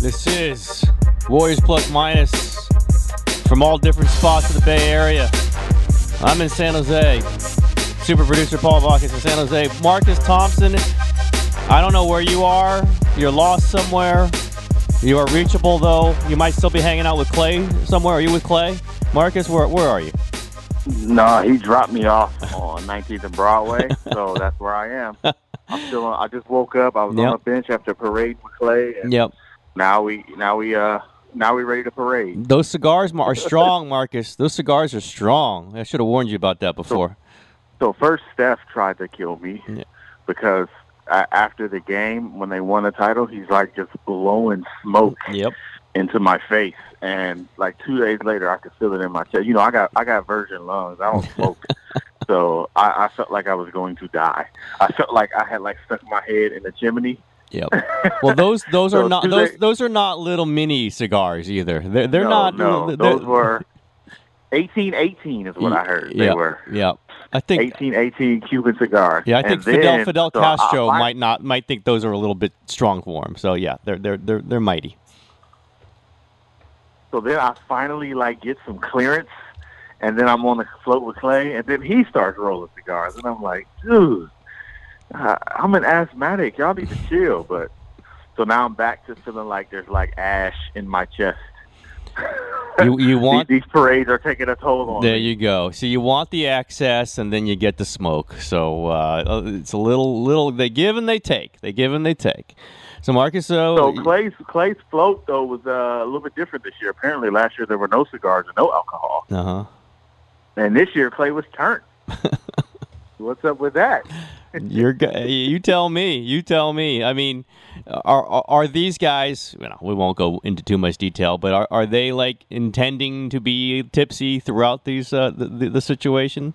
This is Warriors Plus Minus from all different spots of the Bay Area. I'm in San Jose. Super producer Paul Bach in San Jose. Marcus Thompson, I don't know where you are. You're lost somewhere. You are reachable though. You might still be hanging out with Klay somewhere. Are you with Klay? Marcus, where where are you? No, he dropped me off 19th and Broadway, so that's where I am. I'm still. On, I just woke up. I was Yep. on a bench after parade with Klay, and Yep. now we now we uh now we're ready to parade. Those cigars are strong, Marcus. Those cigars are strong. I should have warned you about that before. So first, Steph tried to kill me Yeah. because uh, after the game when they won the title, he's like just blowing smoke Yep. into my face, and like two days later, I could feel it in my chest. You know, I got I got virgin lungs. I don't smoke. So I, I felt like I was going to die. I felt like I had like stuck my head in the chimney. Yep. Well, those those So are not those they- those are not little mini cigars either. They're they're no, not. No, they're- those were eighteen eighteen is what I heard. They Yep, were Yep. I think. eighteen eighteen Cuban cigars. Yeah, I think And Fidel then- Fidel so I- Castro I- might not might think those are a little bit strong for him. So yeah, they're they're they're they're mighty. So then I finally like get some clearance, and then I'm on the float with Klay, and then he starts rolling cigars, and I'm like, dude, I'm an asthmatic. Y'all need to chill. But so now I'm back to feeling like there's like ash in my chest. You you want these, these parades are taking a toll on There me. you go. So you want the access, and then you get the smoke. So uh, it's a little, little. They give and they take. They give and they take. So Marcus, uh, So Klay's Klay's float though was uh, a little bit different this year. Apparently, last year there were no cigars and no alcohol, uh huh. And this year Klay was turned. What's up with that? You're. You tell me. You tell me. I mean, are are, are these guys? You know, we won't go into too much detail, but are, are they like intending to be tipsy throughout these uh, the, the the situation?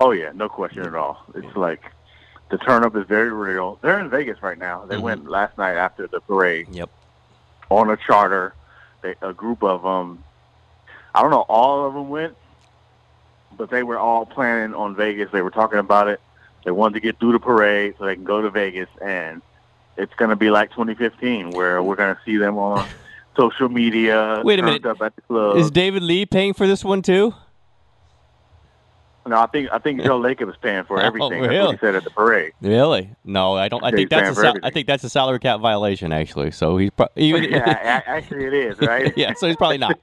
Oh yeah, no question at all. It's like the turn up is very real. They're in Vegas right now. They Mhm. went last night after the parade Yep. on a charter. They, a group of them. I don't know. All of them went, but they were all planning on Vegas. They were talking about it. They wanted to get through the parade so they can go to Vegas, and it's going to be like 2015, where we're going to see them on social media. Wait a minute. Up at the club. Is David Lee paying for this one too? no, I think I think Joe Lacob was paying for Oh, everything. That's really? what he said at the parade. Really? No, I don't. I think that's a sal- I think that's a salary cap violation actually. So he's pro- even yeah, actually, it is right. yeah. So he's probably not.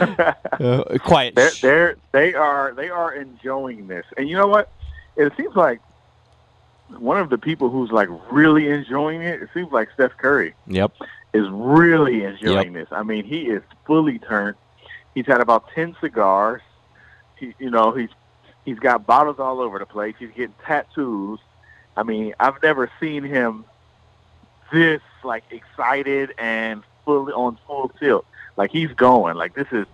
Uh, quiet. they're, they're they are they are enjoying this, and you know what? It seems like one of the people who's like really enjoying it. It seems like Steph Curry Yep. is really enjoying this. I mean, he is fully turned. He's had about ten cigars. He, you know, he's he's got bottles all over the place. He's getting tattoos. I mean, I've never seen him this like excited and fully on full tilt. Like he's going. Like this is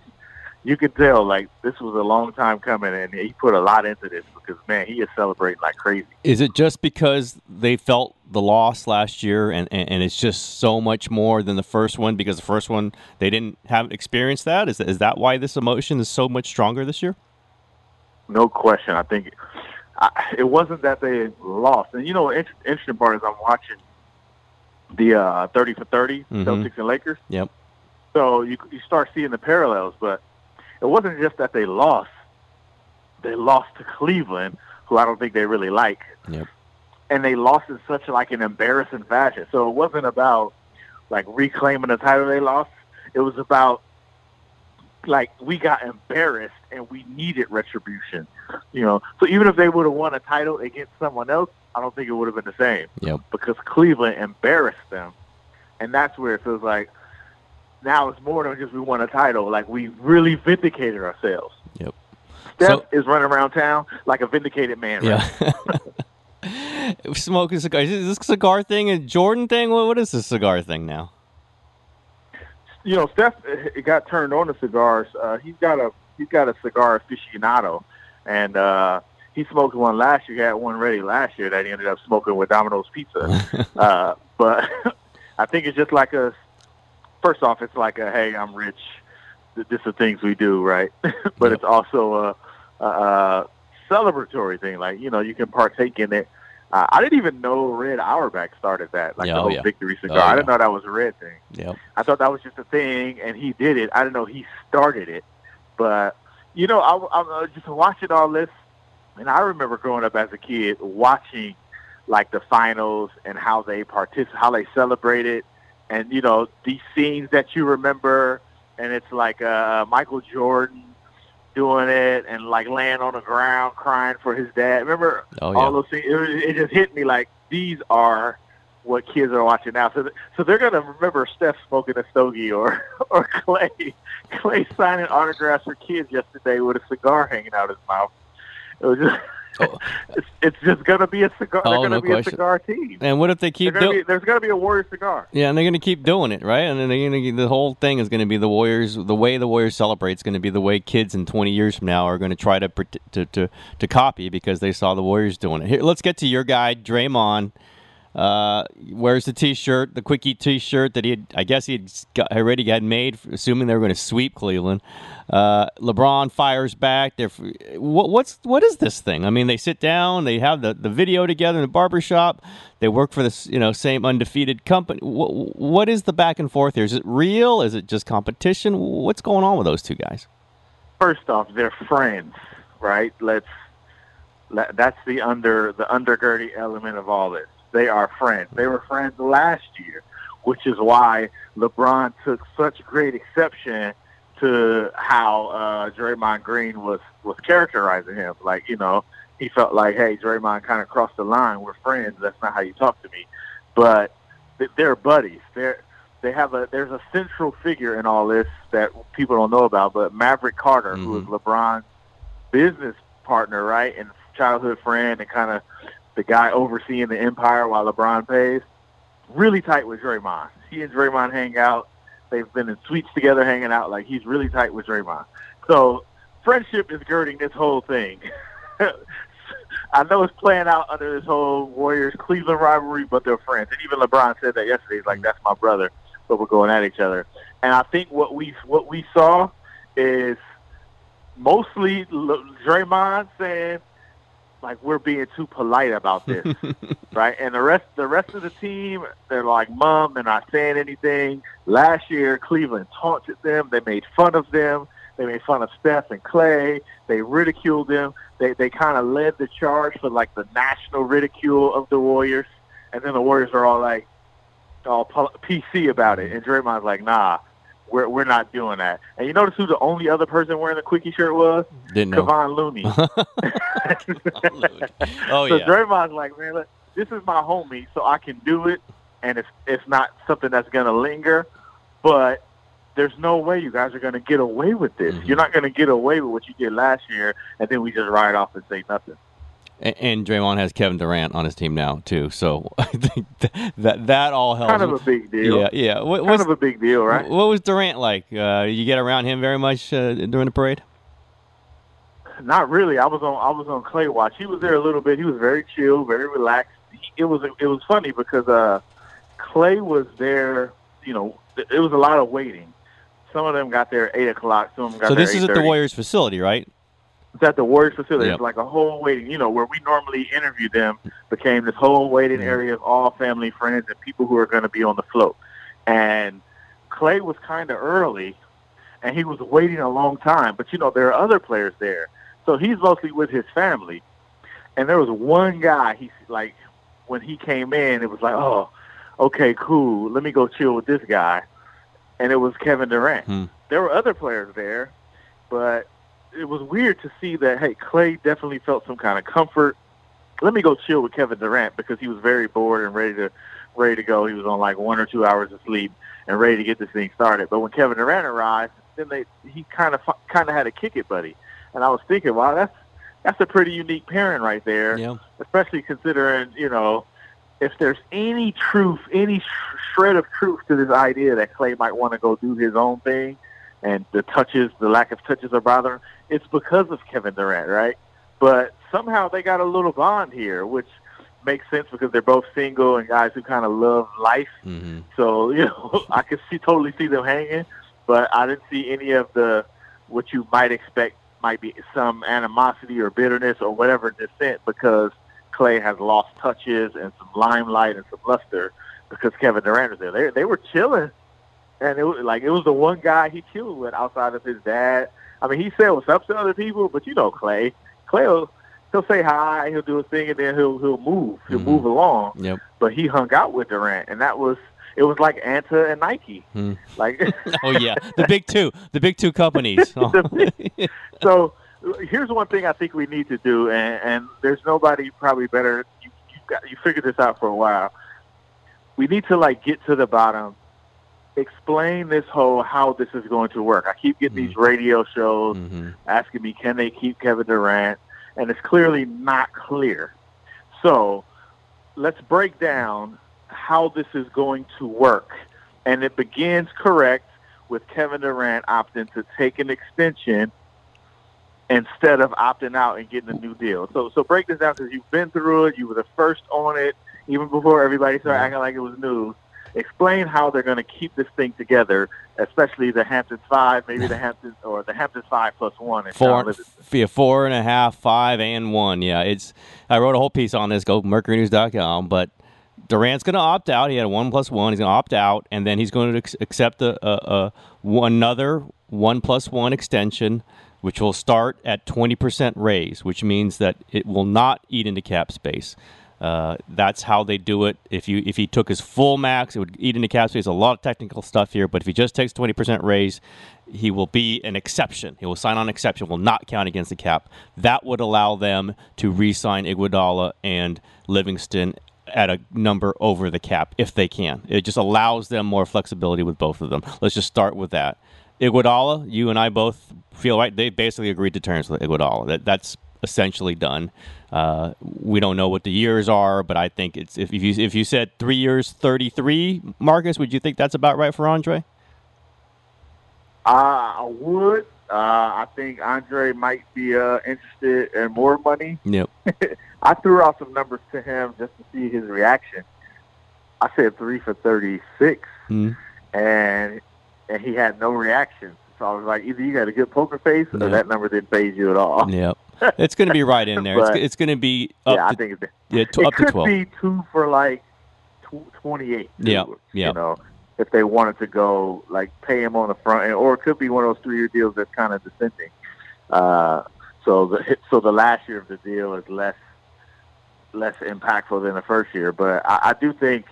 you can tell like this was a long time coming and he put a lot into this because man, he is celebrating like crazy. Is it just because they felt the loss last year, and, and, and it's just so much more than the first one because the first one they didn't have experienced that? Is is that why this emotion is so much stronger this year? No question. I think I, it wasn't that they lost. And you know, inter- interesting part is I'm watching the uh, 30 for 30 Mhm. Celtics and Lakers. Yep. So you you start seeing the parallels, but it wasn't just that they lost. They lost to Cleveland, who I don't think they really like. Yep. And they lost in such like an embarrassing fashion. So it wasn't about like reclaiming the title they lost. It was about like we got embarrassed and we needed retribution. You know, so even if they would have won a title against someone else, I don't think it would have been the same Yep. because Cleveland embarrassed them, and that's where it feels like now it's more than just we won a title. Like we really vindicated ourselves. Yep. Steph So- is running around town like a vindicated man. Right? Yeah. Smoking cigars. Is this cigar thing a Jordan thing? What, what is this cigar thing now? You know, Steph uh, got turned on to cigars. Uh, he's got a he's got a cigar aficionado, and uh, he smoked one last year. He had one ready last year that he ended up smoking with Domino's Pizza. uh, but I think it's just like a. First off, it's like a hey, I'm rich. Th- This are things we do, right? but it's also a, a, a celebratory thing. Like you know, you can partake in it. Uh, I didn't even know Red Auerbach started that, like Yeah, the oh, whole yeah. victory cigar. Oh, I didn't know that was a Red thing. Yeah, I thought that was just a thing, and he did it. I didn't know he started it, but you know, I, I'm uh, just watching all this, and I remember growing up as a kid watching like the finals and how they participate, how they celebrated, and you know these scenes that you remember, and it's like uh, Michael Jordan doing it and like laying on the ground crying for his dad. Remember Oh all those things? It, it just hit me like these are what kids are watching now. So, th- so they're gonna remember Steph smoking a stogie or or Klay Klay signing autographs for kids yesterday with a cigar hanging out his mouth. It was just. Oh. It's, it's just gonna be a cigar. Oh, they're gonna no be question. a cigar team. And what if they keep doing? be, there's gonna be a Warrior cigar. Yeah, and they're going to keep doing it, right? And then they're gonna, the whole thing is going to be the Warriors. The way the Warriors celebrate is going to be the way kids in 20 years from now are going to try to, to to to copy because they saw the Warriors doing it. Here, let's get to your guy, Draymond. Uh, wears the T-shirt, the quickie T-shirt that he had. I guess he had got, already got made, assuming they were going to sweep Cleveland. Uh, LeBron fires back. They're, what, what's what is this thing? I mean, they sit down, they have the, the video together in the barbershop. They work for this, you know, same undefeated company. What, what is the back and forth here? Is it real? Is it just competition? What's going on with those two guys? First off, they're friends, right? Let's. Let, that's the under the undergirding element of all this. They are friends. They were friends last year, which is why LeBron took such great exception to how uh, Draymond Green was was characterizing him. Like you know, he felt like, hey, Draymond kind of crossed the line. We're friends. That's not how you talk to me. But they're buddies. They're they have a there's a central figure in all this that people don't know about. But Maverick Carter, who is LeBron's business partner, right, and childhood friend, and kind of the guy overseeing the empire while LeBron pays, really tight with Draymond. He and Draymond hang out. They've been in suites together, hanging out. Like he's really tight with Draymond. So friendship is girding this whole thing. I know it's playing out under this whole Warriors Cleveland rivalry, but they're friends. And even LeBron said that yesterday. He's like, "That's my brother," but we're going at each other. And I think what we what we saw is mostly Draymond saying, like, we're being too polite about this, right? And the rest the rest of the team, they're like, "Mom, they're not saying anything." Last year, Cleveland taunted them. They made fun of them. They made fun of Steph and Klay. They ridiculed them. They they kind of led the charge for like the national ridicule of the Warriors. And then the Warriors are all like all PC about it. And Draymond's like, "Nah, we're we're not doing that." And you notice who the only other person wearing the quickie shirt was? Didn't know. Kevon Looney. Oh so yeah. So Draymond's like, man, look, this is my homie, so I can do it, and it's it's not something that's gonna linger, but there's no way you guys are gonna get away with this. Mhm. You're not gonna get away with what you did last year, and then we just ride off and say nothing. And, and Draymond has Kevin Durant on his team now too, so I think that that, all helps. Kind of a big deal. yeah, yeah. What, Kind what's- of a big deal, right? What was Durant like? Uh, you get around him very much uh, during the parade? Not really. I was on I was on Klay watch. He was there a little bit. He was very chill, very relaxed. It was it was funny because uh, Klay was there. You know, it was a lot of waiting. Some of them got there at eight o'clock. Some of them got So this is at the Warriors facility, right? It's at the Warriors facility. Yep. It's like a whole waiting, you know, where we normally interview them became this whole waiting area of all family, friends, and people who are going to be on the float. And Klay was kind of early, and he was waiting a long time. But, you know, there are other players there. So he's mostly with his family. And there was one guy, He like, when he came in, it was like, oh, okay, cool. Let me go chill with this guy. And it was Kevin Durant. Hmm. There were other players there, but it was weird to see that hey Klay definitely felt some kind of comfort. Let me go chill with Kevin Durant because he was very bored and ready to ready to go. He was on like one or two hours of sleep and ready to get this thing started. But when Kevin Durant arrived, then they he kind of kind of had a kick it buddy, and I was thinking, wow, that's that's a pretty unique pairing right there Yeah. especially considering you know if there's any truth, any sh- shred of truth to this idea that Klay might want to go do his own thing, and the touches, the lack of touches are bothering, it's because of Kevin Durant, right? But somehow they got a little bond here, which makes sense because they're both single and guys who kind of love life. hmm So you know, I could see totally see them hanging, but I didn't see any of the what you might expect might be some animosity or bitterness or whatever dissent because Klay has lost touches and some limelight and some luster because Kevin Durant is there. They they were chilling, and it was like it was the one guy he killed with outside of his dad. I mean, he said what's up to other people, but you know Clay. Klay will he'll say hi, he'll do a thing, and then he'll he'll move, he'll mm-hmm. move along. Yep. But he hung out with Durant, and that was it was like Anta and Nike. Hmm. Like oh yeah, the big two, the big two companies. so here's one thing I think we need to do, and, and there's nobody probably better. You you, got, you figured this out for a while. We need to like get to the bottom. Explain this whole how this is going to work. I keep getting mm-hmm. these radio shows mm-hmm. asking me, can they keep Kevin Durant? And it's clearly not clear. So let's break down how this is going to work. And it begins correct with Kevin Durant opting to take an extension instead of opting out and getting a new deal. So so break this down because you've been through it. You were the first on it, even before everybody started acting like it was news. Explain how they're going to keep this thing together, especially the Hamptons five, maybe the Hamptons or the Hamptons five plus one. Four, yeah, four and a half, five and one. Yeah, it's. I wrote a whole piece on this. Go mercurynews.com, but Durant's going to opt out. He had a one plus one. He's going to opt out, and then he's going to accept a, a, a another one plus one extension, which will start at twenty percent raise, which means that it will not eat into cap space. Uh, that's how they do it. If you if he took his full max, it would eat into cap space. A lot of technical stuff here, but if he just takes twenty percent raise, he will be an exception. He will sign on exception. Will not count against the cap. That would allow them to re-sign Iguodala and Livingston at a number over the cap if they can. It just allows them more flexibility with both of them. Let's just start with that. Iguodala, you and I both feel right. They basically agreed to terms with Iguodala. That that's essentially done. Uh, we don't know what the years are, but I think it's if you if you said three years, thirty three, Marcus, would you think that's about right for Andre? Uh, I would. Uh, I think Andre might be uh, interested in more money. Yep. I threw out some numbers to him just to see his reaction. I said three for thirty six, mm. and and he had no reaction. So I was like, either you got a good poker face, or that number didn't phase you at all. Yep. It's going to be right in there. but, it's, it's going to be up yeah, to, I think it's, yeah, to, it up could to 12. be two for like twenty eight. Yeah, yeah. You know, if they wanted to go like pay him on the front end, or it could be one of those three year deals that's kind of descending. Uh, so the so the last year of the deal is less less impactful than the first year. But I, I do think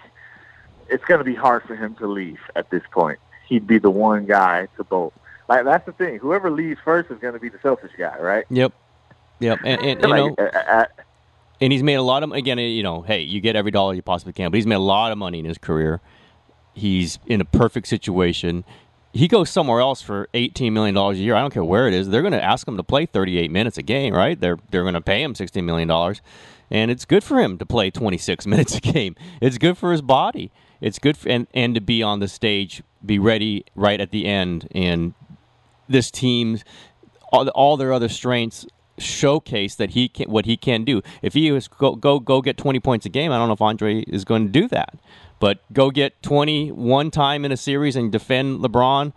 it's going to be hard for him to leave at this point. He'd be the one guy to bolt. Like that's the thing. Whoever leaves first is going to be the selfish guy, right? Yep. Yep. And, and you like, know. Uh, uh, and he's made a lot of again. You know, hey, you get every dollar you possibly can, but he's made a lot of money in his career. He's in a perfect situation. He goes somewhere else for eighteen million dollars a year. I don't care where it is. They're going to ask him to play thirty-eight minutes a game, right? They're they're going to pay him sixteen million dollars and it's good for him to play 26 minutes a game. It's good for his body. It's good for, and and to be on the stage, be ready right at the end, and this team's all, all their other strengths showcase that he can what he can do. If he was go go go get 20 points a game, I don't know if Andre is going to do that. But go get 20 one time in a series and defend LeBron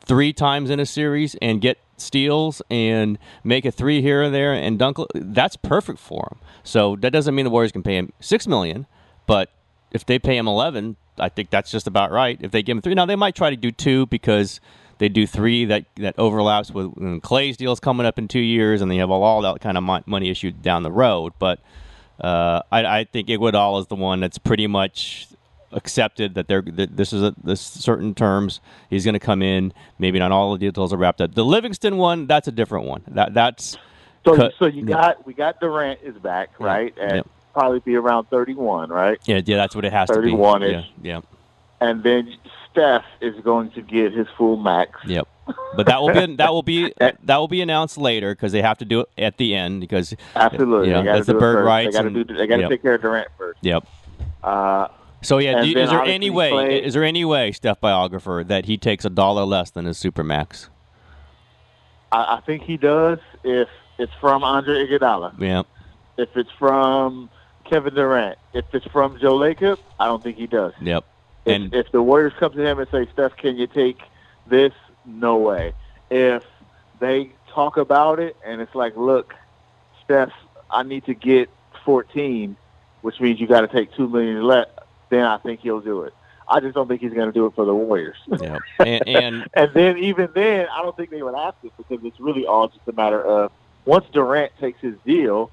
three times in a series and get steals and make a three here and there and dunk. That's perfect for him. So that doesn't mean the Warriors can pay him six million, but if they pay him eleven, I think that's just about right. If they give him three, now they might try to do two because they do three that that overlaps with Klay's deals coming up in two years, and they have all that kind of money issue down the road. But uh, I, I think Iguodala is the one that's pretty much accepted that they're that this is a, this certain terms. He's going to come in. Maybe not all the details are wrapped up. The Livingston one, that's a different one. That that's so. So you yeah. got we got Durant is back, right? And yeah. probably be around thirty one, right? Yeah, yeah, that's what it has 31 to be. Thirty one is. Yeah, yeah. And then Steph is going to get his full max. Yep. But that will be that will be that will be announced later because they have to do it at the end because absolutely yeah, that's the bird rights. They got to do. They got to yep. take care of Durant first. Yep. Uh, so yeah, do, is there any way? Play, is there any way, Steph biographer, that he takes a dollar less than his supermax? I, I think he does if it's from Andre Iguodala. Yeah. If it's from Kevin Durant, if it's from Joe Lacob, I don't think he does. Yep. And if, if the Warriors come to him and say, "Steph, can you take this?" No way. If they talk about it, and it's like, look, Steph, I need to get 14, which means you got to take two million less. Then I think he'll do it. I just don't think he's going to do it for the Warriors. Yeah. And, and and then even then, I don't think they would ask it because it's really all just a matter of once Durant takes his deal,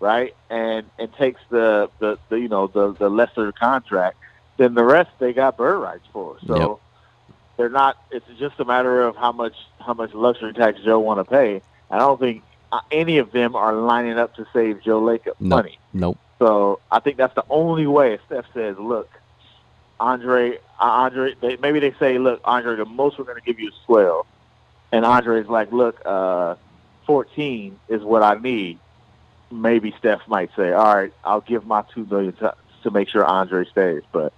right, and and takes the the, the you know the the lesser contract, then the rest they got bird rights for. So Yep. they're not. It's just a matter of how much how much luxury tax Joe want to pay. I don't think uh, any of them are lining up to save Joe Lacob No. money. nope. So I think that's the only way. Steph says, "Look, Andre, uh, Andre." They, maybe they say, "Look, Andre, the most we're going to give you is 12. and Andre's like, "Look, uh, 14 is what I need." Maybe Steph might say, "All right, I'll give my two million to, to make sure Andre stays." But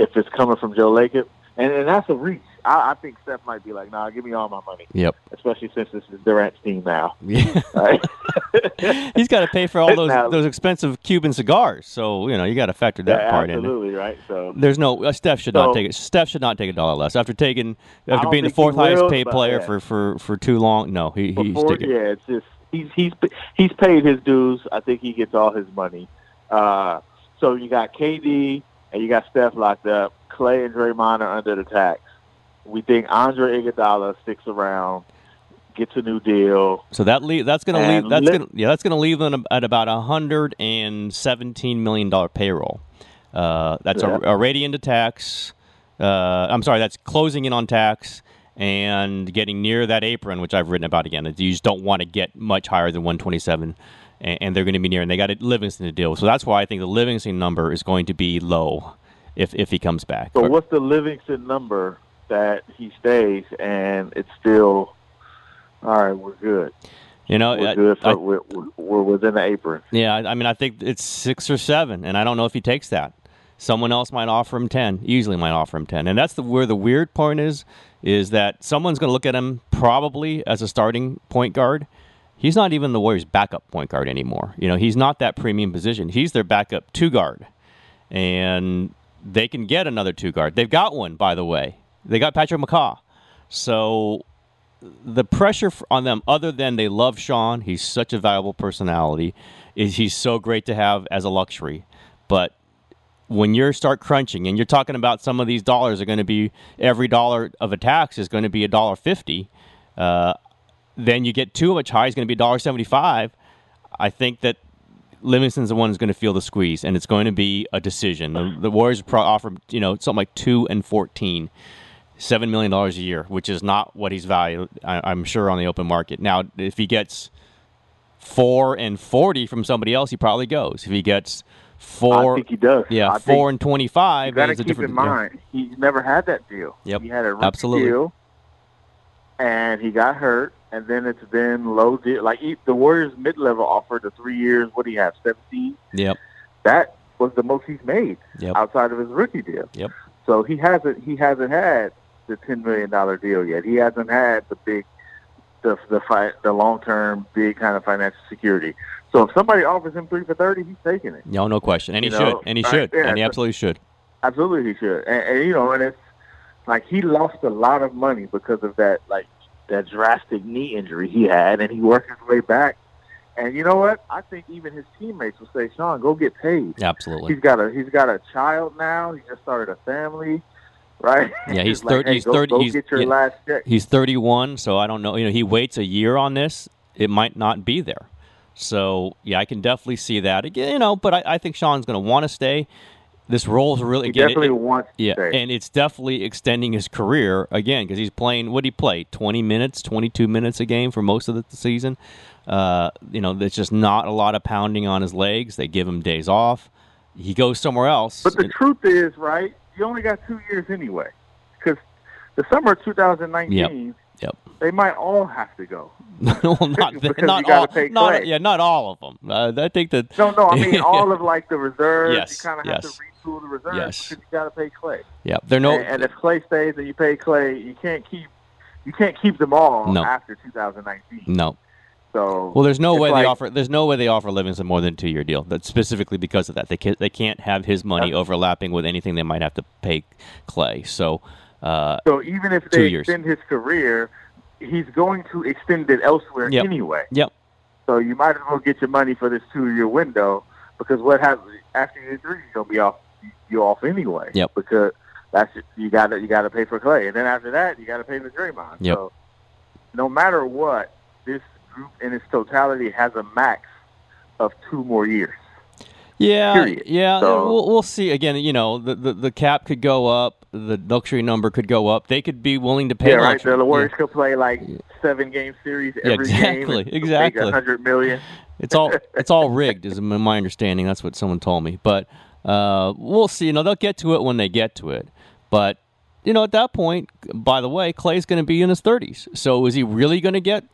if it's coming from Joe Lacob, and, and that's a reach, I, I think Steph might be like, "Nah, give me all my money." Yep. Especially since this is Durant's team now. Yeah. Right? He's got to pay for all those Now- those expensive Cuban cigars. So you know you got to factor that yeah, part in. absolutely, right? So There's no uh, Steph should not take it. Steph should not take a dollar less after taking after being the fourth highest will, paid player yeah. for, for, for too long. No, he he's before, taking. yeah, it's just he's he's he's paid his dues. I think he gets all his money. Uh, so you got KD and you got Steph locked up. Klay and Draymond are under the tax. We think Andre Iguodala sticks around, gets a new deal. So that leave that's going to leave that's li- going yeah that's going to leave them at about a hundred and seventeen million dollar payroll. Uh, that's Yeah. already into tax. Uh, I'm sorry, that's closing in on tax and getting near that apron, which I've written about again. You just don't want to get much higher than 127, and, and they're going to be near, and they got a Livingston to deal. with. So that's why I think the Livingston number is going to be low if if he comes back. So But- what's the Livingston number that he stays and it's still all right? We're good. you know, We're I- good. I- we're, we're, we're within the apron. Yeah, I I mean, I think it's six or seven, and I don't know if he takes that. Someone else might offer him ten. Easily might offer him ten, and that's the where the weird point is. Is that someone's going to look at him probably as a starting point guard. He's not even the Warriors' backup point guard anymore. You know, he's not that premium position. He's their backup two guard, and they can get another two guard. They've got one, by the way. They got Patrick McCaw. So the pressure on them, other than they love Sean, he's such a valuable personality, is he's so great to have as a luxury. But when you start crunching and you're talking about some of these dollars are going to be every dollar of a tax is going to be a dollar fifty, uh, then you get too much high is going to be a dollar seventy five. I think that Livingston's the one who's going to feel the squeeze, and it's going to be a decision. The, the Warriors pro- offer you know something like two and fourteen seven million dollars a year, which is not what he's valued. I, I'm sure on the open market. Now, if he gets four and forty from somebody else, he probably goes. If he gets four, I think he does. yeah, I four and twenty-five, You got to a keep different. in mind, he's never had that deal. Yep, He had a absolutely. deal, and he got hurt, and then it's been low deal. Like he, the Warriors mid-level offered the three years. What do you have? Seventeen. Yep, That was the most he's made yep, outside of his rookie deal. Yep. So he hasn't he hasn't had the ten million dollar deal yet. He hasn't had the big the the fi- the long term big kind of financial security. So if somebody offers him three for thirty, he's taking it. no, no question, and he You should, know, and he right, should, yeah, and he absolutely should. Absolutely, he should. And, and you know, and it's like he lost a lot of money because of that, like that drastic knee injury he had, and he worked his way back. And you know what? I think even his teammates will say, "Sean, go get paid." Absolutely. He's got a he's got a child now. He just started a family, right? Yeah, he's It's like, 30 hey, he's go, 30 Go he's- get your yeah. last check. He's 31, so I don't know. You know, he waits a year on this. It might not be there. So yeah, I can definitely see that again. You know, but I, I think Sean's going to want to stay. This role's really He again, definitely it- wants to yeah, stay. and it's definitely extending his career again because he's playing. What did he play? 20 minutes, 22 minutes a game for most of the season. Uh, you know, there's just not a lot of pounding on his legs. They give him days off. He goes somewhere else. But the and- truth is, right? You only got two years anyway, because the summer of 2019, Yep. They might all have to go. well, not you not all, not Klay. yeah, not all of them. Uh, I think that No, no, I mean all of like the reserves. Yes, you kind of have yes. to retool the reserves Yes. because you got to pay Klay. yeah, they're no and, and if Klay stays and you pay Klay, you can't keep you can't keep them all No. after 2019. no. So Well, there's no way like- they offer. There's no way they offer Livingston more than a two year deal. That's specifically because of that. They can't. They can't have his money overlapping with anything they might have to pay Klay. So, uh, so even if they years. extend his career, he's going to extend it elsewhere Yep. anyway. Yep. So you might as well get your money for this two-year window because what happens after year three, you're gonna be off. You off anyway. Yep. Because that's you got to you got to pay for Klay, and then after that, you got to pay for Draymond. Yep. So no matter what, this group in its totality has a max of two more years. Yeah, Period. yeah. So- we'll, we'll see. Again, you know, the, the the cap could go up, the luxury number could go up. They could be willing to pay. yeah, right. luxury. The Warriors could play like seven game series Yeah, every exactly, game. exactly. Hundred million. It's all it's all rigged, is my understanding. That's what someone told me. But uh, we'll see. You know, they'll get to it when they get to it. But you know, at that point, by the way, Klay's going to be in his thirties. So is he really going to get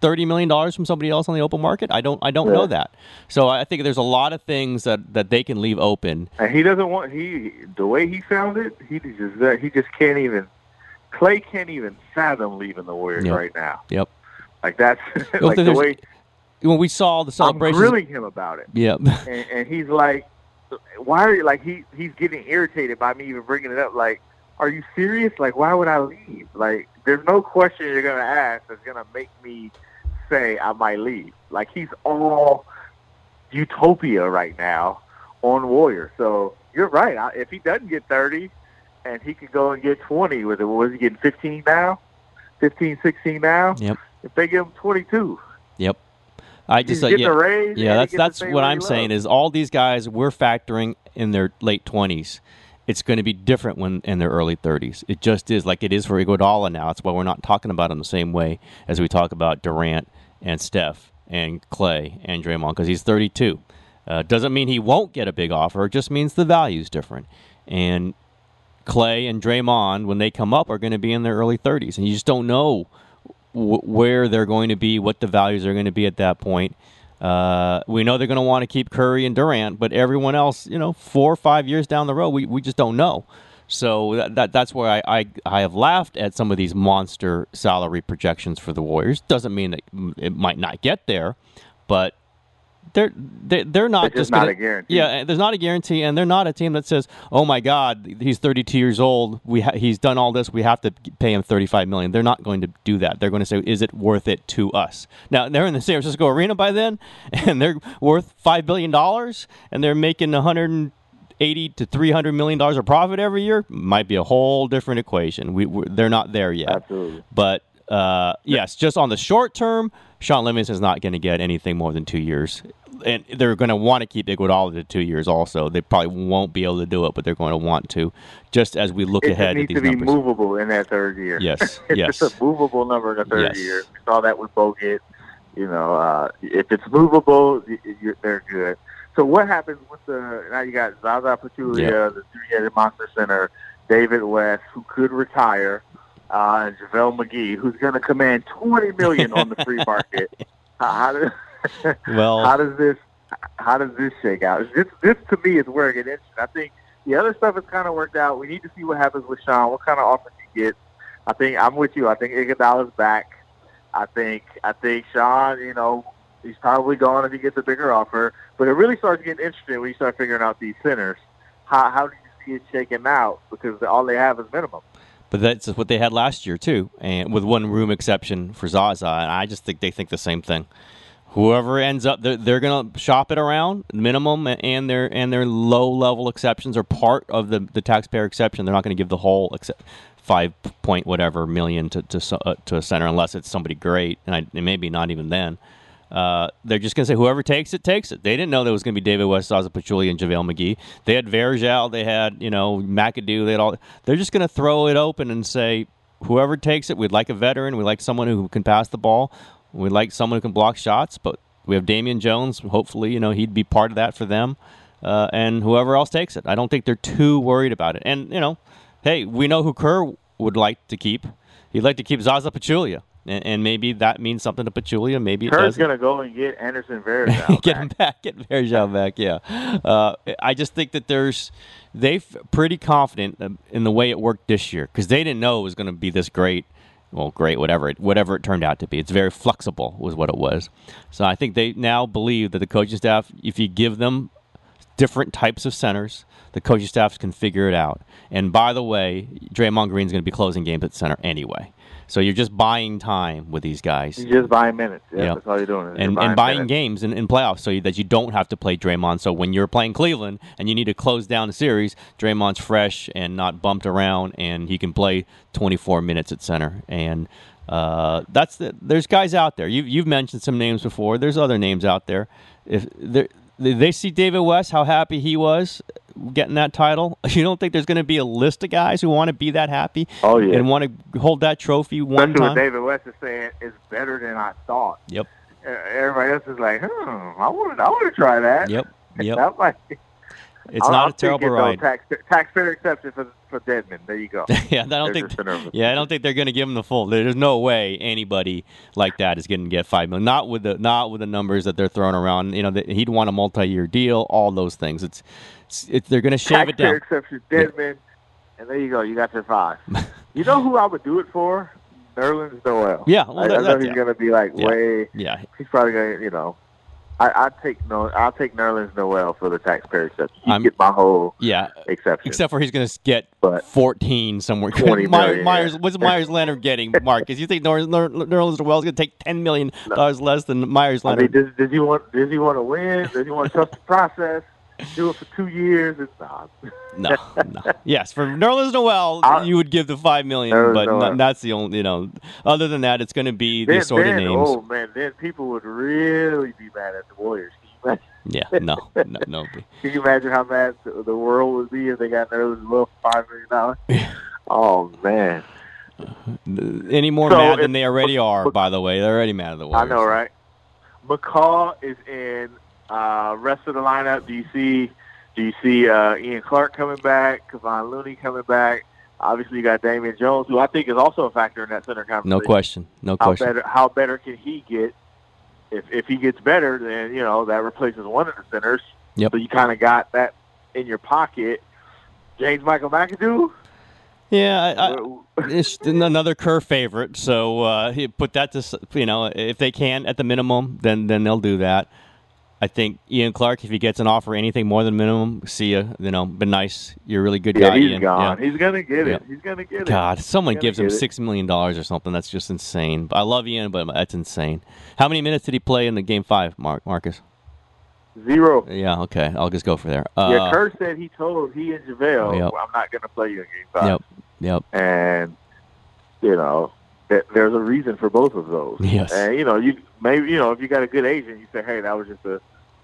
thirty million dollars from somebody else on the open market? I don't. I don't know that. So I think there's a lot of things that that they can leave open. And he doesn't want he the way he found it. He just he just can't even. Klay can't even fathom leaving the Warriors Yep. right now. Yep. Like that's like the way When we saw the I'm grilling him about it, Yep. and, and he's like, "Why are you like he he's getting irritated by me even bringing it up? Like, are you serious? Like, why would I leave? Like, there's no question you're gonna ask that's gonna make me say I might leave. Like, he's all utopia right now on Warrior. So you're right. I, if he doesn't get 30, and he could go and get 20 with it, was he getting 15 now? 15, 16 now. Yep. If they give him 22, Yep. I just uh, yeah. a raise. Yeah, that's that's what I'm saying is all these guys we're factoring in their late 20s. It's going to be different when in their early 30s. It just is like it is for Iguodala now. That's why we're not talking about him the same way as we talk about Durant and Steph and Klay and Draymond because he's 32. Uh, doesn't mean he won't get a big offer. It just means the value's different. And Klay and Draymond, when they come up, are going to be in their early 30s, and you just don't know where they're going to be, what the values are going to be at that point. Uh, we know they're going to want to keep Curry and Durant, but everyone else, you know, four or five years down the road, we, we just don't know. So that, that that's where I, I I have laughed at some of these monster salary projections for the Warriors. Doesn't mean that it might not get there, but they're they, they're not just gonna, not a guarantee. Yeah, there's not a guarantee, and they're not a team that says, "Oh my God, he's 32 years old. We ha- he's done all this. We have to pay him 35 million." They're not going to do that. They're going to say, "Is it worth it to us?" Now they're in the San Francisco arena by then, and they're worth five billion dollars, and they're making 180 to 300 million dollars of profit every year. Might be a whole different equation. We they're not there yet. Absolutely. But uh, yes, just on the short term, Sean Livingston's not going to get anything more than two years. And they're going to want to keep Iguodala to two years also. They probably won't be able to do it, but they're going to want to, just as we look It ahead just at needs these to be numbers. movable in that third year. Yes, it's yes. just a movable number in the third Yes. year. We saw that with Bogut. You know, uh, if it's movable, y- y- you're, they're good. So what happens with the now? You got Zaza Pachulia, Yeah. the three-headed monster center, David West, who could retire, uh, JaVale McGee, who's going to command twenty million on the free market. how, how does Well, how does this how does this shake out? This this to me is where it gets interesting. I think the other stuff has kind of worked out. We need to see what happens with Sean. What kind of offers he gets. I think I'm with you. I think Iguodala's back. I think I think Sean. You know, he's probably gone if he gets a bigger offer. But it really starts getting interesting when you start figuring out these centers. How how do you see it shaking out? Because all they have is minimum. But that's what they had last year too, and with one room exception for Zaza. And I just think they think the same thing. Whoever ends up, they're, they're going to shop it around minimum, and their and their low level exceptions are part of the, the taxpayer exception. They're not going to give the whole except five point whatever million to to, uh, to a center unless it's somebody great, and, I, and maybe not even then. Uh, they're just going to say whoever takes it takes it. They didn't know there was going to be David West, Zaza Pachulia, and JaVale McGee. They had Varejao, they had you know McAdoo. They had all. They're just going to throw it open and say whoever takes it. We'd like a veteran. We like someone who can pass the ball. We like someone who can block shots. But we have Damian Jones. Hopefully, you know he'd be part of that for them. Uh, and whoever else takes it, I don't think they're too worried about it. And you know, hey, we know who Kerr would like to keep. He'd like to keep Zaza Pachulia, and, and maybe that means something to Pachulia. Maybe it Kerr's going to go and get Anderson Varejao. get him back, get Varejao back. Yeah, uh, I just think that there's they f- pretty confident um, in the way it worked this year because they didn't know it was going to be this great. Well, great, whatever it whatever it turned out to be. It's very flexible, was what it was. So I think they now believe that the coaching staff, if you give them different types of centers. The coaching staffs can figure it out. And by the way, Draymond Green's going to be closing games at center anyway. So you're just buying time with these guys. You're just buying minutes. Yeah, yep. that's all you're doing. and, buying and buying minutes. games in, in playoffs so that you don't have to play Draymond. So when you're playing Cleveland and you need to close down the series, Draymond's fresh and not bumped around, and he can play 24 minutes at center. And uh, that's the, there's guys out there. You've, you've mentioned some names before. There's other names out there. If they see David West, how happy he was getting that title. You don't think there's going to be a list of guys who want to be that happy? Oh yeah, and want to hold that trophy one Especially time. David West is saying it's better than I thought. Yep. Everybody else is like, hmm, I want, I want to try that. Yep. Yep. might, it's i not a terrible ride. Tax, taxpayer exception for for Dedmon. There you go. yeah, I don't think. Yeah, I don't think they're going to give him the full. There's no way anybody like that is going to get five million. Not with the not with the numbers that they're throwing around. You know, the, he'd want a multi-year deal. All those things. It's, it's, it's they're going to shave taxpayer it down. exception, Dedmon, yeah. and there you go. You got your five. you know who I would do it for? Nerlens Noel. Yeah, well, I, I know he's yeah. going to be like yeah. way. Yeah, he's probably going to you know I, I take no. I'll take Nerlens Noel for the taxpayer exception. You I'm, get my whole yeah exception. Except for he's going to get but fourteen somewhere. Twenty Meyers, what's Meyers Leonard getting? Marcus, you think Nerlens Noel is going to take ten million dollars less than Myers Leonard? I mean, does, does he want? Does he want to win? Does he want to trust the process? Do it for two years. It's not. no, no. Yes, for Nerlens Noel, I, you would give the five million, Nerlens but Noel. that's the only. You know, other than that, it's going to be then, the sort then, of names. Oh man, then people would really be mad at the Warriors. yeah, no, no, no. Can you imagine how mad the world would be if they got Nerlens Noel for five million dollars? oh man. Uh, any more so mad than they already are, by the way. They're already mad at the Warriors. I know, right? McCaw is in uh, rest of the lineup, do you see do you see uh, Ian Clark coming back, Kevon Looney coming back? Obviously, you got Damian Jones, who I think is also a factor in that center conversation. No question. No how question. Better, how better can he get? If if he gets better, then you know that replaces one of the centers. Yep. So you kind of got that in your pocket. James Michael McAdoo. Yeah, I, I, it's another Kerr favorite. So uh, put that to you know if they can at the minimum, then then they'll do that. I think Ian Clark, if he gets an offer anything more than minimum, see you. You know, been nice. You're a really good yeah, guy. He's Ian. gone. Yeah. He's gonna get it. He's gonna get it. God, someone gives him six million dollars or something. That's just insane. I love Ian, but that's insane. How many minutes did he play in the game five, Mark Marcus? Zero. Yeah. Okay. I'll just go for there. Uh, yeah. Kerr said he told he and JaVale, yep. well, "I'm not gonna play you in game five. Yep. Yep. And you know, there's a reason for both of those. Yes. And you know, you maybe you know if you got a good agent, you say, "Hey, that was just a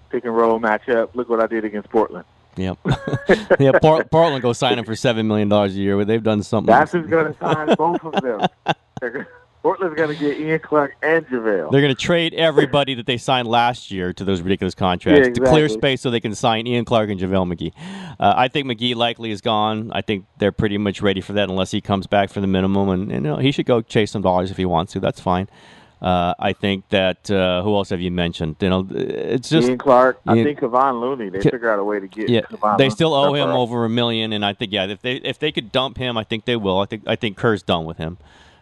pick and roll matchup. Look what I did against Portland." Yep. yeah, Port- Portland go sign him for seven million dollars a year. They've done something. That's who's going to sign both of them. Portland's going to get Ian Clark and JaVale. They're going to trade everybody that they signed last year to those ridiculous contracts yeah, exactly. to clear space so they can sign Ian Clark and JaVale McGee. Uh, I think McGee likely is gone. I think they're pretty much ready for that unless he comes back for the minimum. And, and you know, he should go chase some dollars if he wants to. That's fine. Uh, I think that uh, who else have you mentioned? You know, it's just Ian Clark. I think Kevon Looney. They figure out a way to get. Yeah, Kevon they still owe him over a million, and I think yeah, if they if they could dump him, I think they will. I think I think Kerr's done with him.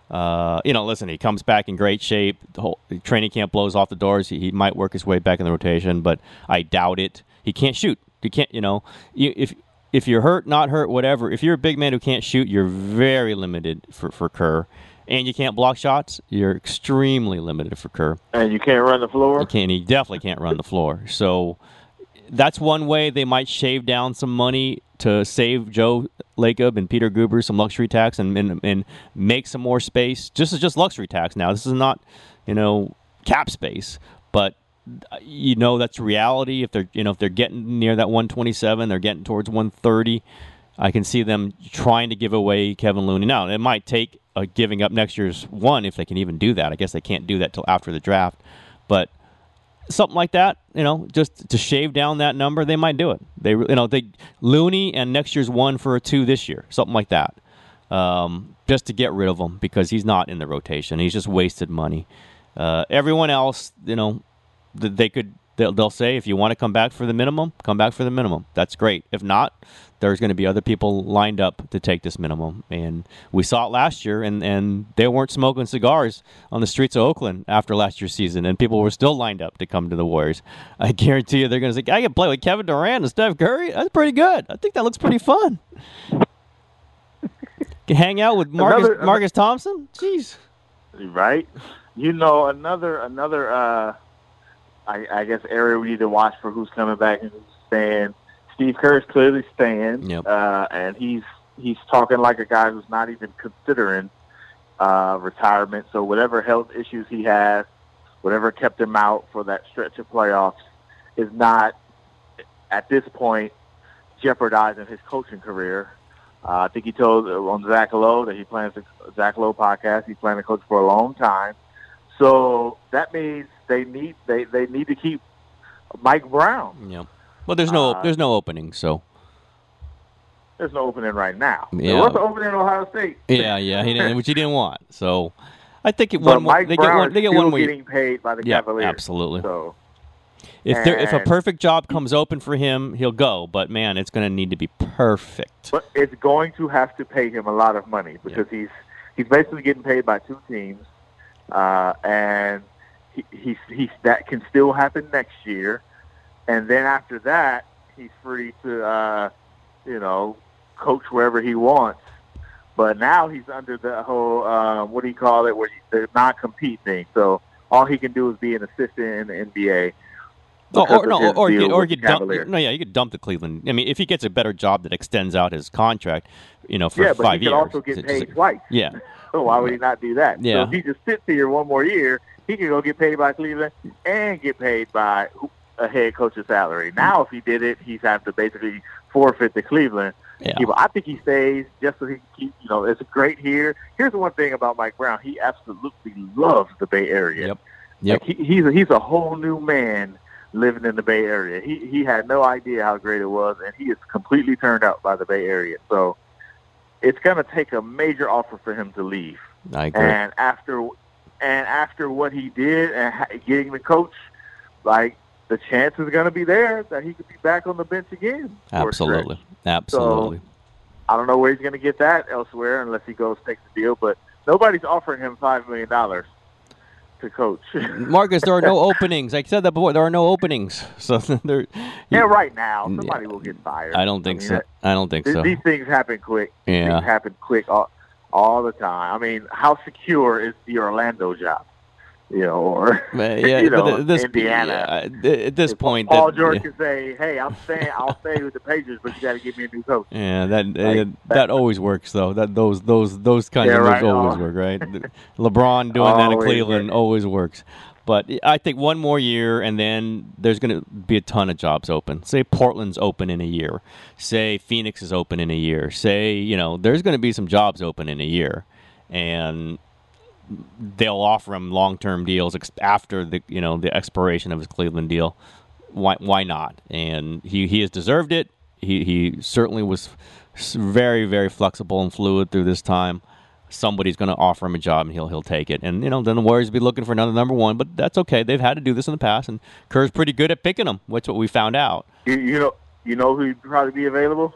Uh, you know, listen, he comes back in great shape. The whole training camp blows off the doors. He, he might work his way back in the rotation, but I doubt it. He can't shoot. You can't. You know, if if you're hurt, not hurt, whatever. If you're a big man who can't shoot, you're very limited for for Kerr and you can't block shots, you're extremely limited for Kerr. And you can't run the floor. You can't. He definitely can't run the floor. So that's one way they might shave down some money to save Joe Lacob and Peter Guber some luxury tax and, and and make some more space. Just as just luxury tax now. This is not you know cap space, but uh, you know that's reality. If they're you know if they're getting near that 127, they're getting towards 130. I can see them trying to give away Kevon Looney. Now, it might take a giving up next year's one if they can even do that. I guess they can't do that till after the draft, but something like that, you know, just to shave down that number, they might do it. They, you know, they Looney and next year's one for a two this year, something like that, um, just to get rid of him because he's not in the rotation. He's just wasted money. Uh, everyone else, you know, they could they'll, they'll say if you want to come back for the minimum, come back for the minimum. That's great. If not, there's going to be other people lined up to take this minimum. And we saw it last year, and, and they weren't smoking cigars on the streets of Oakland after last year's season, and people were still lined up to come to the Warriors. I guarantee you they're going to say, I can play with Kevin Durant and Steph Curry. That's pretty good. I think that looks pretty fun. can hang out with Marcus, another, Marcus Thompson? Jeez. Right? You know, another, another, uh, I, I guess, area we need to watch for who's coming back and who's staying Steve Kerr is clearly staying, yep. uh, and he's he's talking like a guy who's not even considering uh, retirement. So whatever health issues he has, whatever kept him out for that stretch of playoffs, is not at this point jeopardizing his coaching career. Uh, I think he told uh, on Zach Lowe that he plans to Zach Lowe podcast. He's planning to coach for a long time. So that means they need they, they need to keep Mike Brown. Yeah. Well, there's no uh, there's no opening, so there's no opening right now. Yeah. There was an opening in Ohio State. Yeah, yeah, he didn't, which he didn't want. So I think it one more, they Brown get one. They get one more. Getting paid by the yeah, Cavaliers. absolutely. So if there if a perfect job comes open for him, he'll go. But man, it's going to need to be perfect. But it's going to have to pay him a lot of money because yeah. he's he's basically getting paid by two teams, uh, and he, he's he's that can still happen next year and then after that, he's free to, uh, you know, coach wherever he wants. But now he's under the whole uh, what do you call it, where the non-compete thing. So all he can do is be an assistant in the NBA. Oh, or no, or, or get, or get dumped. No, yeah, you could dump the Cleveland. I mean, if he gets a better job that extends out his contract, you know, for yeah, five years. Yeah, but he could also get paid twice. Yeah. So why would he not do that? Yeah. So if he just sits here one more year, he can go get paid by Cleveland and get paid by a head coach's salary. Mm-hmm. Now, if he did it, he's have to basically forfeit to Cleveland. Yeah. I think he stays just so he can keep. You know, it's great here. Here's the one thing about Mike Brown: he absolutely loves the Bay Area. Yep. Yep. Like he, he's a, he's a whole new man living in the Bay Area. He he had no idea how great it was, and he is completely turned out by the Bay Area. So it's going to take a major offer for him to leave. I agree. And after and after what he did and getting the coach, like the chance is going to be there that he could be back on the bench again. Absolutely, absolutely. So, I don't know where he's going to get that elsewhere unless he goes takes the deal. But nobody's offering him five million dollars to coach. Marcus, there are no openings. I said that before. There are no openings. So there. Yeah, right now mm, somebody yeah, will get fired. I don't think I mean, so. I don't think th- so. These things happen quick. Yeah, things happen quick all, all the time. I mean, how secure is the Orlando job? You know, or yeah, you know, this, Indiana. Yeah, at this if point, Paul that, George yeah. can say, "Hey, I'm staying. I'll stay with the Patriots, but you got to give me a new coach." Yeah, that like, uh, that always works though. That those those those kinds yeah, of right, moves always work, right? LeBron doing that in Cleveland always works. But I think one more year, and then there's going to be a ton of jobs open. Say Portland's open in a year. Say Phoenix is open in a year. Say you know there's going to be some jobs open in a year, and they'll offer him long term deals after the you know the expiration of his Cleveland deal. Why why not? And he he has deserved it. He he certainly was very very flexible and fluid through this time. Somebody's going to offer him a job and he'll he'll take it. And you know then the Warriors will be looking for another number one, but that's okay. They've had to do this in the past, and Kerr's pretty good at picking them. That's what we found out. You, you know you know who'd probably be available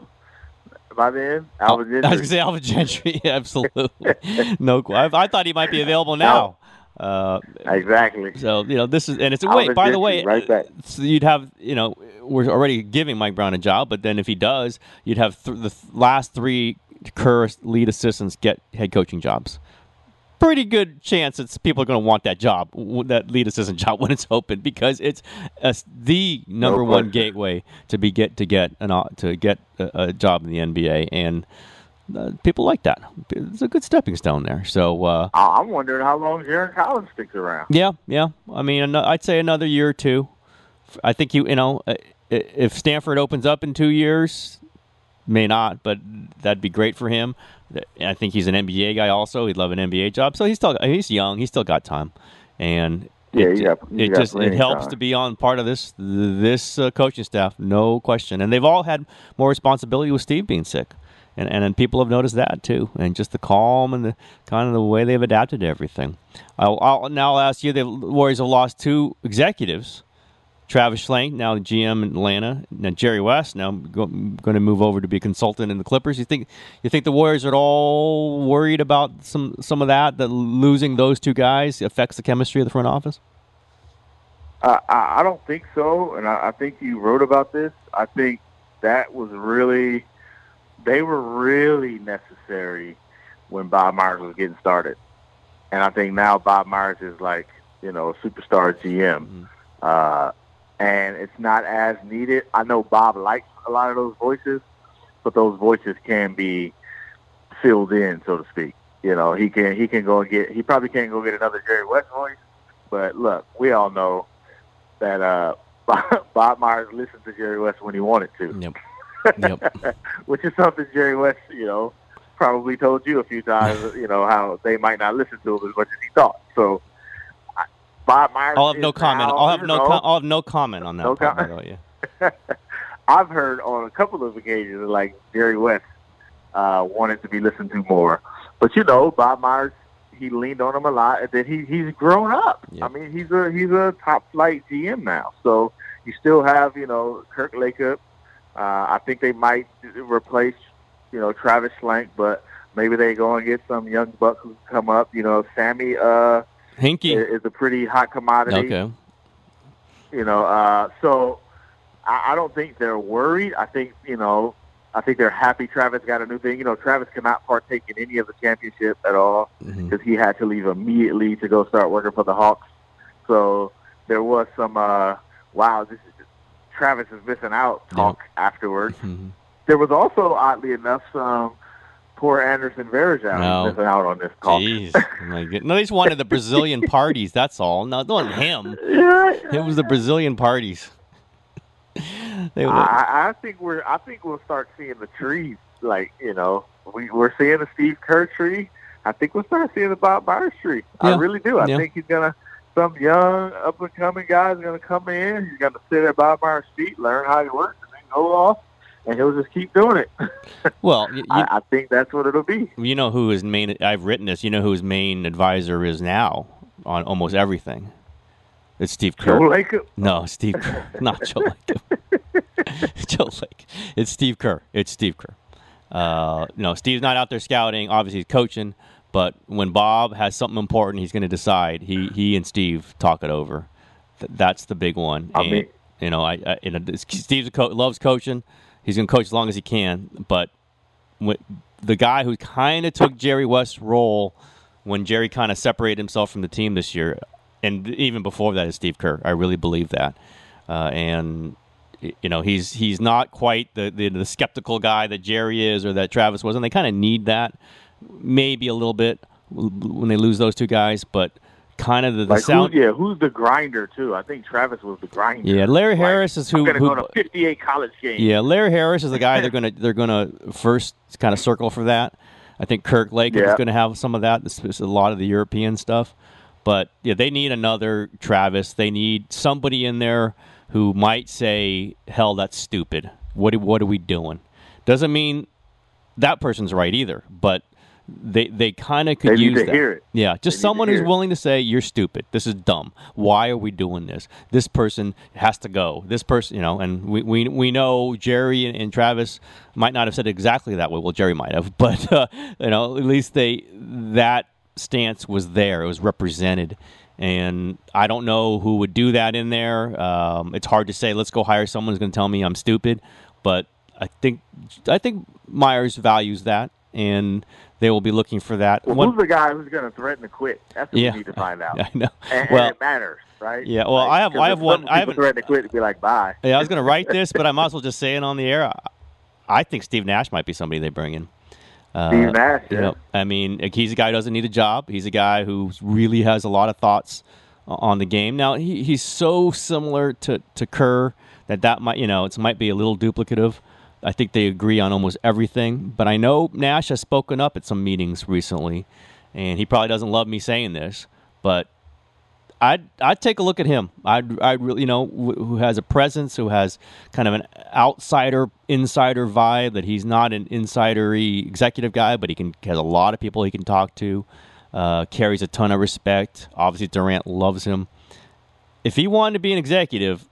by then? Alvin Gentry. I was going to say Alvin Gentry. Absolutely. no, I, I, thought he might be available now. Uh, exactly. So you know this is and it's a wait. By the way, right back. So you'd have you know we're already giving Mike Brown a job, but then if he does, you'd have th- the th- last three Kerr lead assistants get head coaching jobs pretty good chance that people are going to want that job, that lead assistant job when it's open, because it's a, the number no one gateway to be get to get an to get a, a job in the NBA, and uh, people like that. It's a good stepping stone there. So uh, I'm wondering how long Jarron Collins sticks around. Yeah, yeah. I mean, I'd say another year or two. I think you, you know, uh, if Stanford opens up in two years, may not, but that'd be great for him. I think he's an NBA guy. Also, he'd love an NBA job. So he's still he's young. He's still got time, and yeah, it, you got, you it just it helps time. to be on part of this this uh, coaching staff, no question. And they've all had more responsibility with Steve being sick, and and, and people have noticed that too. And just the calm and the kind of the way they've adapted to everything. I'll, I'll now I'll ask you: the Warriors have lost two executives Travis Schlenk, now the GM in Atlanta. Now Jerry West, now go, going to move over to be a consultant in the Clippers. You think you think the Warriors are at all worried about some some of that? That losing those two guys affects the chemistry of the front office. Uh, I, I don't think so, and I, I think you wrote about this. I think that was really they were really necessary when Bob Myers was getting started, and I think now Bob Myers is like you know a superstar GM. Mm-hmm. Uh, and it's not as needed. I know Bob likes a lot of those voices, but those voices can be filled in, so to speak. You know, he can he can go and get he probably can't go get another Jerry West voice, but look, we all know that uh, Bob Myers listened to Jerry West when he wanted to. Yep. Yep. Which is something Jerry West, you know, probably told you a few times. you know how they might not listen to him as much as he thought. So Bob Myers. I'll have no comment. Now, I'll have no. Com- I'll have no comment on that. No comment. Yeah. I've heard on a couple of occasions like Jerry West uh, wanted to be listened to more, but you know Bob Myers he leaned on him a lot, and then he he's grown up. Yep. I mean he's a he's a top flight GM now. So you still have you know Kirk Lacob. Uh, I think they might replace you know Travis Schlenk, but maybe they go and get some young buck who come up. You know Sammy. Uh, Hinkie is a pretty hot commodity. Okay. You know, uh, so I, I don't think they're worried. I think you know, I think they're happy. Travis got a new thing. You know, Travis cannot partake in any of the championship at all because mm-hmm. he had to leave immediately to go start working for the Hawks. So there was some uh, wow, this is, Travis is missing out talk yep. afterwards. Mm-hmm. There was also, oddly enough, some poor Anderson Varejao no. missing out on this call. Jeez. Oh no, he's one of the Brazilian parties. That's all. No, not him. It was the Brazilian parties. they were, I, I think we're. I think we'll start seeing the trees. Like you know, we we're seeing the Steve Kerr tree. I think we'll start seeing the Bob Myers tree. Yeah. I really do. I yeah. think he's gonna. Some young up and coming guy is gonna come in. He's gonna sit at Bob Myers' feet, learn how he works, and then go off and he'll just keep doing it. well, you, I, I, think that's what it'll be. You know who his main? I've written this. You know who his main advisor is now on almost everything. It's Steve Kerr. Joe Lacob? No, Steve Kerr. Not Joe Lacob. Joe Lacob. It's Steve Kerr. It's Steve Kerr. Uh, no, Steve's not out there scouting. Obviously, he's coaching. But when Bob has something important, he's going to decide. He he and Steve talk it over. Th- that's the big one. I and, mean, you know, I, I you know, Steve co- loves coaching he's going to coach as long as he can. But the guy who kind of took Jerry West's role when Jerry kind of separated himself from the team this year, and even before that is Steve Kerr. I really believe that, uh, and you know he's he's not quite the, the, the skeptical guy that Jerry is or that Travis was, and they kind of need that maybe a little bit when they lose those two guys, but kind of the, the like sound. Who, yeah, who's the grinder too? I think Travis was the grinder. Yeah, Larry like, Harris is who. I'm who, go to 58 college games. Yeah, Larry Harris is the guy they're gonna they're gonna first kind of circle for that. I think Kirk Lacob yeah. is going to have some of that. This is a lot of the European stuff, but yeah, they need another Travis. They need somebody in there who might say, "Hell, that's stupid. What what are we doing?" Doesn't mean that person's right either, but they they kind of could they use that. hear it. Yeah, just someone who's willing to say you're stupid. This is dumb. Why are we doing this? This person has to go. This person, you know, and we we, we know Jerry and, and Travis might not have said exactly that way. Well, Jerry might have, but uh, you know, at least they that stance was there. It was represented. And I don't know who would do that in there. Um, it's hard to say. Let's go hire someone who's going to tell me I'm stupid. But I think I think Myers values that, and they will be looking for that. Well, One, who's the guy who's going to threaten to quit? That's what yeah, we need to find out. I know. And, well, and it matters, right? Yeah. Well, like, I have I have one. I haven't threatened to quit to be like bye. Yeah, I was going to write this, but I might as well just say it on the air. I think Steve Nash might be somebody they bring in. Uh, Steve Nash. Yeah. You know, I mean, he's a guy who doesn't need a job. He's a guy who really has a lot of thoughts on the game. Now he, he's so similar to to Kerr that that might you know it might be a little duplicative. I think they agree on almost everything. But I know Nash has spoken up at some meetings recently, and he probably doesn't love me saying this, but I'd I'd take a look at him. I'd I'd really you know who has a presence, who has kind of an outsider insider vibe. That he's not an insidery executive guy, but he can has a lot of people he can talk to. Uh, carries a ton of respect. Obviously, Durant loves him. If he wanted to be an executive,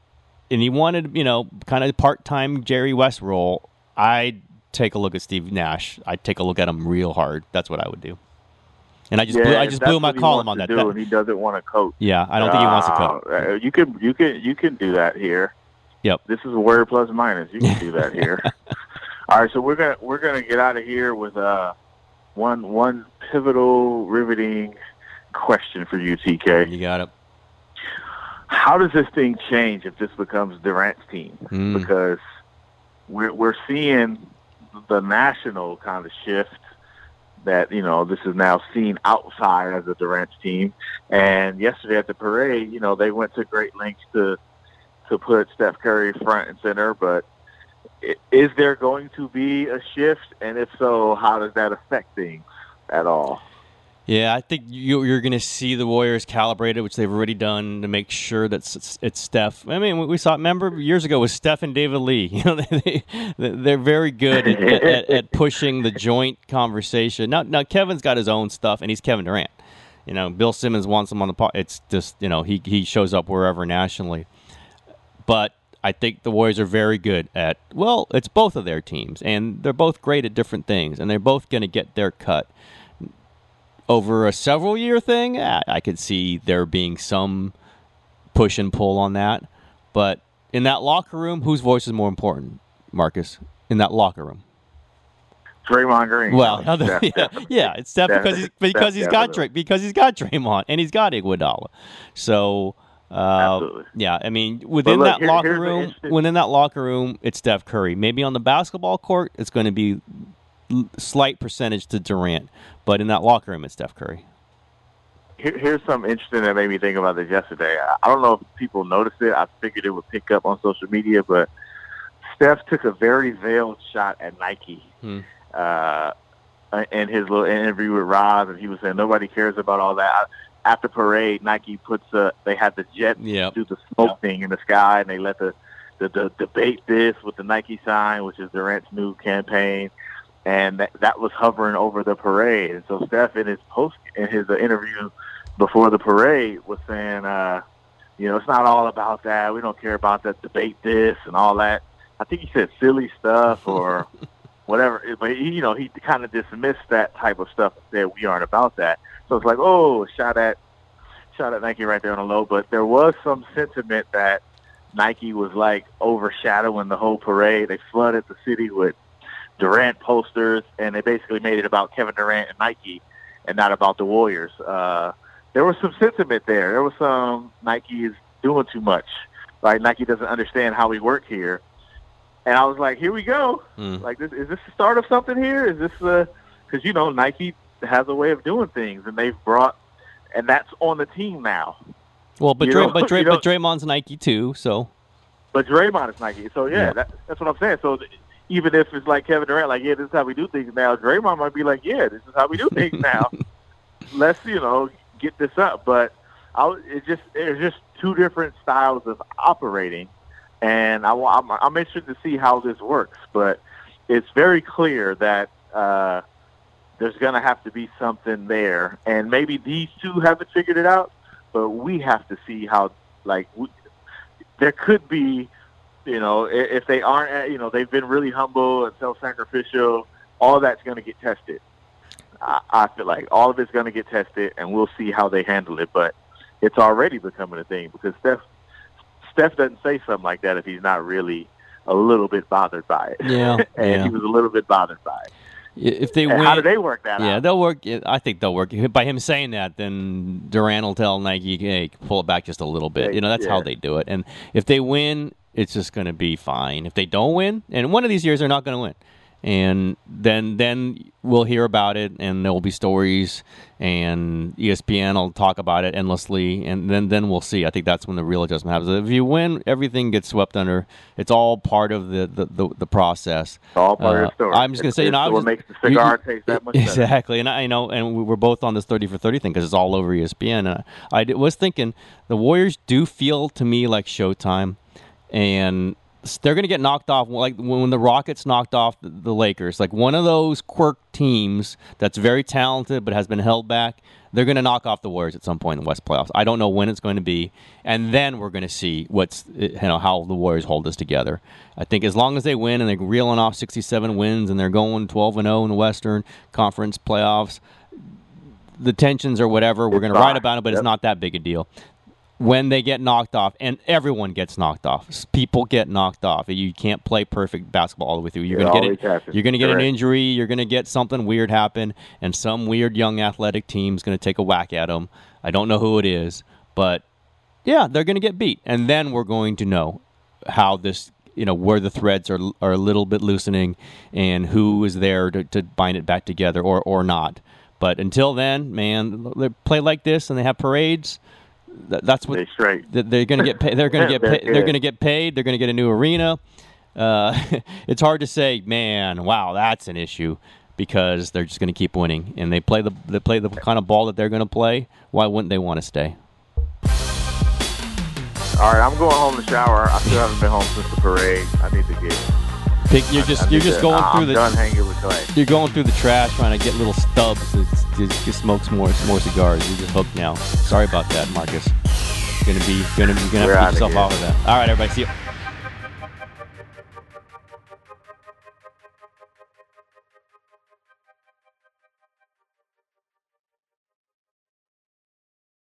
and he wanted, you know, kind of part time Jerry West role, I'd take a look at Steve Nash. I'd take a look at him real hard. That's what I would do. And I just yeah, blew, I just blew my column on that. Do, that and he doesn't want to coach. Yeah, I don't think he wants to coach. Uh, you can you can you can do that here. Yep. This is a word plus minus. You can do that here. All right, so we're gonna we're gonna get out of here with uh one one pivotal, riveting question for you, TK. You got it. How does this thing change if this becomes Durant's team? Mm. Because we're we're seeing the national kind of shift that you know this is now seen outside as a Durant's team. And yesterday at the parade, you know they went to great lengths to to put Steph Curry front and center. But is there going to be a shift? And if so, how does that affect things at all? Yeah, I think you, are going to see the Warriors calibrated, which they've already done to make sure that it's, Steph. I mean, we saw. Remember years ago with Steph and David Lee. You know, they, they're very good at, at, at, pushing the joint conversation. Now, now Kevin's got his own stuff, and he's Kevin Durant. You know, Bill Simmons wants him on the pot. It's just you know he he shows up wherever nationally, but I think the Warriors are very good at well, it's both of their teams, and they're both great at different things, and they're both going to get their cut over a several year thing, I could see there being some push and pull on that. But in that locker room, whose voice is more important, Marcus? In that locker room. Draymond Green. Well, other, yeah, yeah, it's Steph because he's because he's got Dray, because he's got Draymond and he's got Iguodala. So uh, yeah, I mean within look, that here, locker room, within that locker room, it's Steph Curry. Maybe on the basketball court, it's going to be slight percentage to Durant, but in that locker room, it's Steph Curry. Here, here's something interesting that made me think about this yesterday. I don't know if people noticed it. I figured it would pick up on social media, but Steph took a very veiled shot at Nike. Hmm. Uh, in his little interview with Rob, and he was saying nobody cares about all that. After parade, Nike puts a, they had the jet yep. do the smoke yep. thing in the sky, and they let the, the the debate this with the Nike sign, which is Durant's new campaign and that, that was hovering over the parade. And so Steph, in his post in his uh, interview before the parade, was saying, uh, you know, it's not all about that. We don't care about that debate this and all that. I think he said silly stuff or whatever. But he, you know, he kind of dismissed that type of stuff and said we aren't about that. So it's like, oh, shot at shot at Nike right there on the low. But there was some sentiment that Nike was like overshadowing the whole parade. They flooded the city with Durant posters, and they basically made it about Kevin Durant and Nike, and not about the Warriors. Uh, there was some sentiment there. There was some Nike is doing too much. Like Nike doesn't understand how we work here. And I was like, here we go. Mm. Like, this, is this the start of something here? Is this the because you know Nike has a way of doing things, and they've brought, and that's on the team now. Well, but Dray, but Dray, but Draymond's Nike too, so. But Draymond is Nike, so yeah, yeah. That, that's what I'm saying. So even if it's like Kevin Durant, like, yeah, this is how we do things now. Draymond might be like, yeah, this is how we do things now. Let's, you know, get this up. But I, it just it's just two different styles of operating, and I, I'm, I'm interested to see how this works. But it's very clear that uh, there's going to have to be something there, and maybe these two haven't figured it out, but we have to see how like we, there could be you know, if they aren't, uh, you know, they've been really humble and self-sacrificial. All that's going to get tested. I, I feel like all of it's going to get tested, and we'll see how they handle it. But it's already becoming a thing because Steph, Steph doesn't say something like that if he's not really a little bit bothered by it. Yeah, and yeah. he was a little bit bothered by it. If they and win, how do they work that yeah, out? they'll work. I think they'll work by him saying that. Then Durant will tell Nike, "Hey, pull it back just a little bit." You know, that's yeah. how they do it. And if they win, it's just going to be fine. If they don't win, and one of these years they're not going to win, and then then we'll hear about it, and there will be stories, and ESPN will talk about it endlessly, and then then we'll see. I think that's when the real adjustment happens. If you win, everything gets swept under. It's all part of the the, the, the process. It's all part uh, of the story. I'm just going to say, you know, what makes the cigar you, taste that much exactly, and I know, and we were both on this thirty for thirty thing because it's all over ESPN. Uh, I was thinking the Warriors do feel to me like Showtime and they're going to get knocked off like when the Rockets knocked off the Lakers. Like one of those quirk teams that's very talented but has been held back. They're going to knock off the Warriors at some point in the West playoffs. I don't know when it's going to be, and then we're going to see what's eh, you know how the Warriors hold this together. I think as long as they win and they're reeling off 67 wins and they're going 12 and 0 in the Western Conference playoffs, the tensions or whatever, we're going to write about it, but yep. it's not that big a deal when they get knocked off, and everyone gets knocked off. People get knocked off. You can't play perfect basketball all the way through. You're going to get it, you're to get an injury. You're going to get something weird happen, and some weird young athletic team's going to take a whack at them. I don't know who it is, but yeah, they're going to get beat, and then we're going to know how this. You know where the threads are are a little bit loosening, and who is there to, to bind it back together, or or not. But until then, man, they play like this, and they have parades that's what they straight. They're going to get. Pay, they're going to get. Pay, they're going to get paid. They're going to get a new arena. Uh, it's hard to say, man. Wow, that's an issue because they're just going to keep winning and they play the they play the kind of ball that they're going to play. Why wouldn't they want to stay? All right, I'm going home to shower. I still haven't been home since the parade. I need to get Pick, you're just you're just going through the. Done hanging with Klay. You're going through the trash trying to get little stubs to, to, to smoke some more more cigars. You're just hooked now. Sorry about that, Marcus. Gonna be gonna be gonna have to get yourself off of that. All right, everybody. See you.